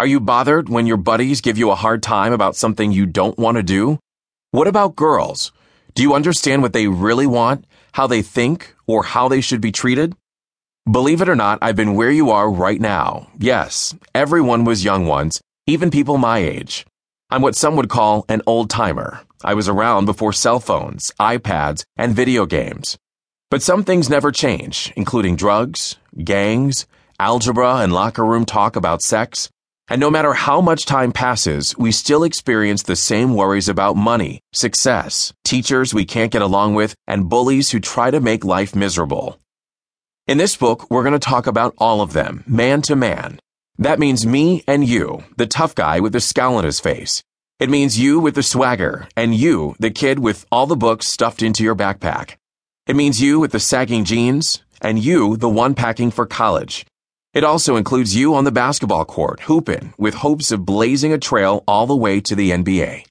Are you bothered when your buddies give you a hard time about something you don't want to do? What about girls? Do you understand what they really want, how they think, or how they should be treated? Believe it or not, I've been where you are right now. Yes, everyone was young once, even people my age. I'm what some would call an old timer. I was around before cell phones, iPads, and video games. But some things never change, including drugs, gangs, algebra, and locker room talk about sex. And no matter how much time passes, we still experience the same worries about money, success, teachers we can't get along with, and bullies who try to make life miserable. In this book, we're going to talk about all of them, man to man. That means me and you, the tough guy with the scowl on his face. It means you with the swagger, and you, the kid with all the books stuffed into your backpack. It means you with the sagging jeans, and you, the one packing for college. It also includes you on the basketball court, hooping, with hopes of blazing a trail all the way to the NBA.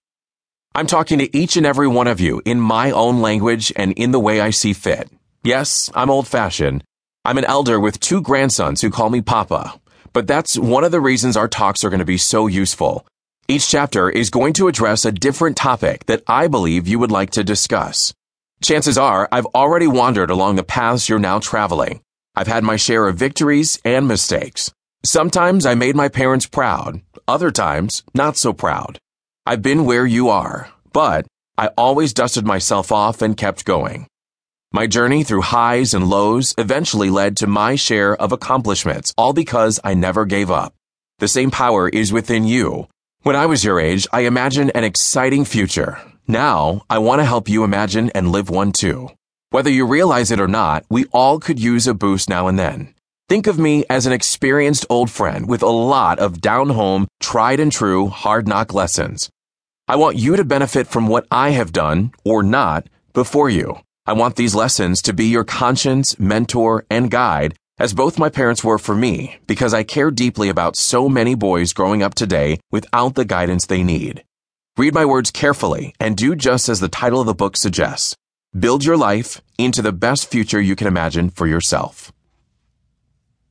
I'm talking to each and every one of you in my own language and in the way I see fit. Yes, I'm old fashioned. I'm an elder with two grandsons who call me Papa. But that's one of the reasons our talks are going to be so useful. Each chapter is going to address a different topic that I believe you would like to discuss. Chances are I've already wandered along the paths you're now traveling. I've had my share of victories and mistakes. Sometimes I made my parents proud, other times not so proud. I've been where you are, but I always dusted myself off and kept going. My journey through highs and lows eventually led to my share of accomplishments, all because I never gave up. The same power is within you. When I was your age, I imagined an exciting future. Now, I want to help you imagine and live one too. Whether you realize it or not, we all could use a boost now and then. Think of me as an experienced old friend with a lot of down home, tried and true, hard knock lessons. I want you to benefit from what I have done, or not, before you. I want these lessons to be your conscience, mentor, and guide, as both my parents were for me, because I care deeply about so many boys growing up today without the guidance they need. Read my words carefully and do just as the title of the book suggests. Build your life into the best future you can imagine for yourself.